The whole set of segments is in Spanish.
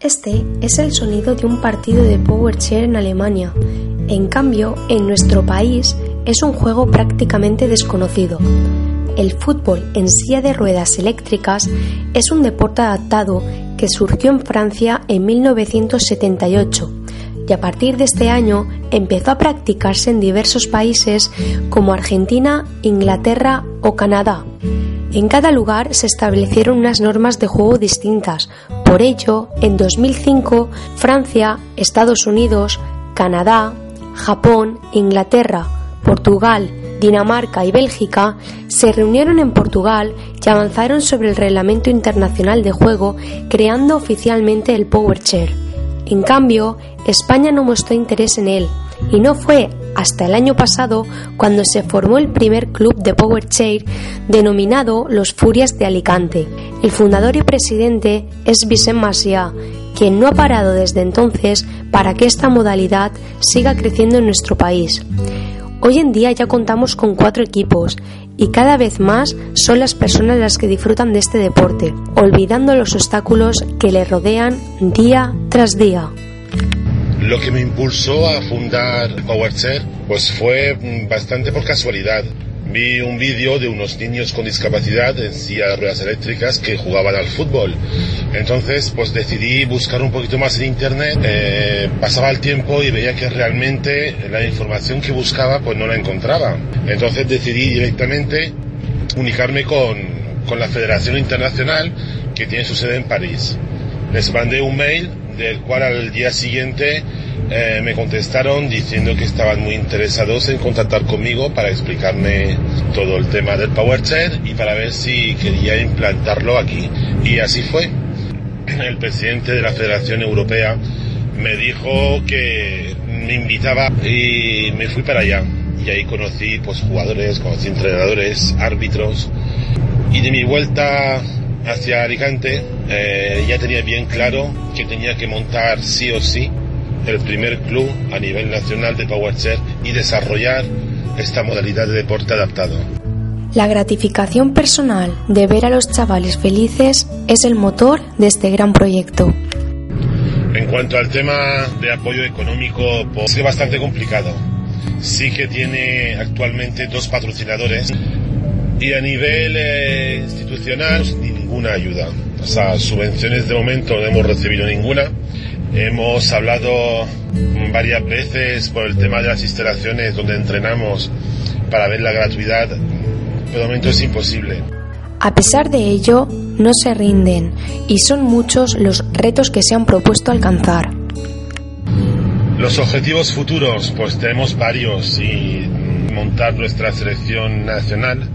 Este es el sonido de un partido de PowerChair en Alemania. En cambio, en nuestro país es un juego prácticamente desconocido. El fútbol en silla de ruedas eléctricas es un deporte adaptado que surgió en Francia en 1978 y a partir de este año empezó a practicarse en diversos países como Argentina, Inglaterra o Canadá. En cada lugar se establecieron unas normas de juego distintas. Por ello, en 2005, Francia, Estados Unidos, Canadá, Japón, Inglaterra, Portugal, Dinamarca y Bélgica se reunieron en Portugal y avanzaron sobre el Reglamento Internacional de Juego, creando oficialmente el Power Chair. En cambio, España no mostró interés en él, y no fue hasta el año pasado cuando se formó el primer club de Power Chair denominado Los Furias de Alicante. El fundador y presidente es Vicent Macià, quien no ha parado desde entonces para que esta modalidad siga creciendo en nuestro país. Hoy en día ya contamos con cuatro equipos y cada vez más son las personas las que disfrutan de este deporte, olvidando los obstáculos que le rodean día tras día. Lo que me impulsó a fundar PowerChair pues fue mm, bastante por casualidad. Vi un vídeo de unos niños con discapacidad en silla de ruedas eléctricas que jugaban al fútbol. Entonces, pues decidí buscar un poquito más en internet. Eh, pasaba el tiempo y veía que realmente la información que buscaba pues no la encontraba. Entonces decidí directamente unicarme con, con la Federación Internacional que tiene su sede en París. Les mandé un mail del cual al día siguiente eh, me contestaron diciendo que estaban muy interesados en contactar conmigo para explicarme todo el tema del PowerChair y para ver si quería implantarlo aquí. Y así fue. El presidente de la Federación Europea me dijo que me invitaba y me fui para allá. Y ahí conocí pues jugadores, conocí entrenadores, árbitros. Y de mi vuelta hacia Alicante eh, ya tenía bien claro que tenía que montar sí o sí el primer club a nivel nacional de PowerChair y desarrollar esta modalidad de deporte adaptado. La gratificación personal de ver a los chavales felices es el motor de este gran proyecto. En cuanto al tema de apoyo económico, pues es bastante complicado. Sí que tiene actualmente dos patrocinadores y a nivel eh, institucional ninguna ayuda. O sea, subvenciones de momento no hemos recibido ninguna. Hemos hablado varias veces por el tema de las instalaciones donde entrenamos para ver la gratuidad, pero de momento es imposible. A pesar de ello, no se rinden y son muchos los retos que se han propuesto alcanzar. Los objetivos futuros, pues tenemos varios y montar nuestra selección nacional.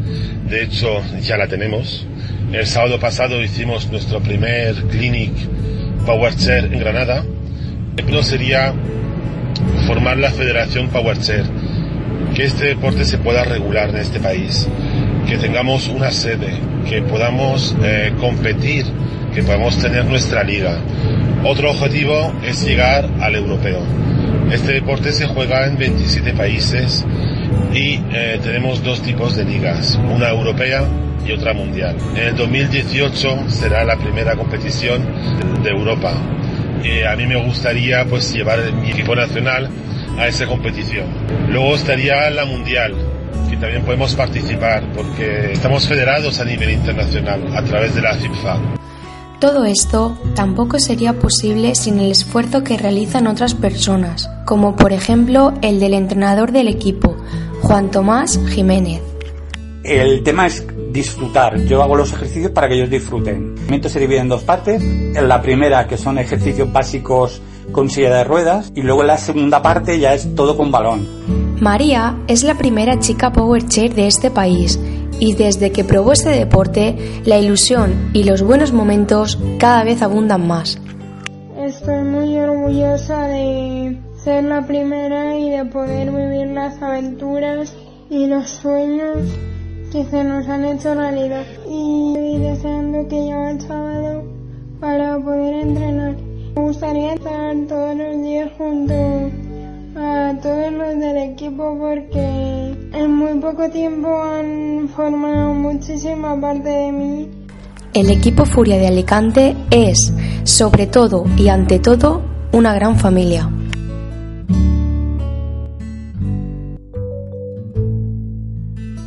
De hecho, ya la tenemos. El sábado pasado hicimos nuestro primer clinic PowerChair en Granada. El sería formar la Federación PowerChair, que este deporte se pueda regular en este país, que tengamos una sede, que podamos eh, competir, que podamos tener nuestra liga. Otro objetivo es llegar al europeo. Este deporte se juega en 27 países y eh, tenemos dos tipos de ligas, una europea y otra mundial. En el 2018 será la primera competición de Europa. y a mí me gustaría pues llevar mi equipo nacional a esa competición. Luego estaría la mundial, que también podemos participar porque estamos federados a nivel internacional a través de la FIFA. Todo esto tampoco sería posible sin el esfuerzo que realizan otras personas, como por ejemplo el del entrenador del equipo, Juan Tomás Jiménez. El tema es disfrutar. Yo hago los ejercicios para que ellos disfruten. El entrenamiento se divide en dos partes. En la primera, que son ejercicios básicos con silla de ruedas, y luego en la segunda parte ya es todo con balón. María es la primera chica Power Chair de este país y desde que probó este deporte, la ilusión y los buenos momentos cada vez abundan más. Estoy muy orgullosa de ser la primera y de poder vivir las aventuras y los sueños que se nos han hecho realidad. Y estoy deseando que llegue el sábado para poder entrenar. Me gustaría estar todos los días junto a todos los del equipo porque poco tiempo han formado muchísima parte de mí. El equipo Furia de Alicante es, sobre todo y ante todo, una gran familia.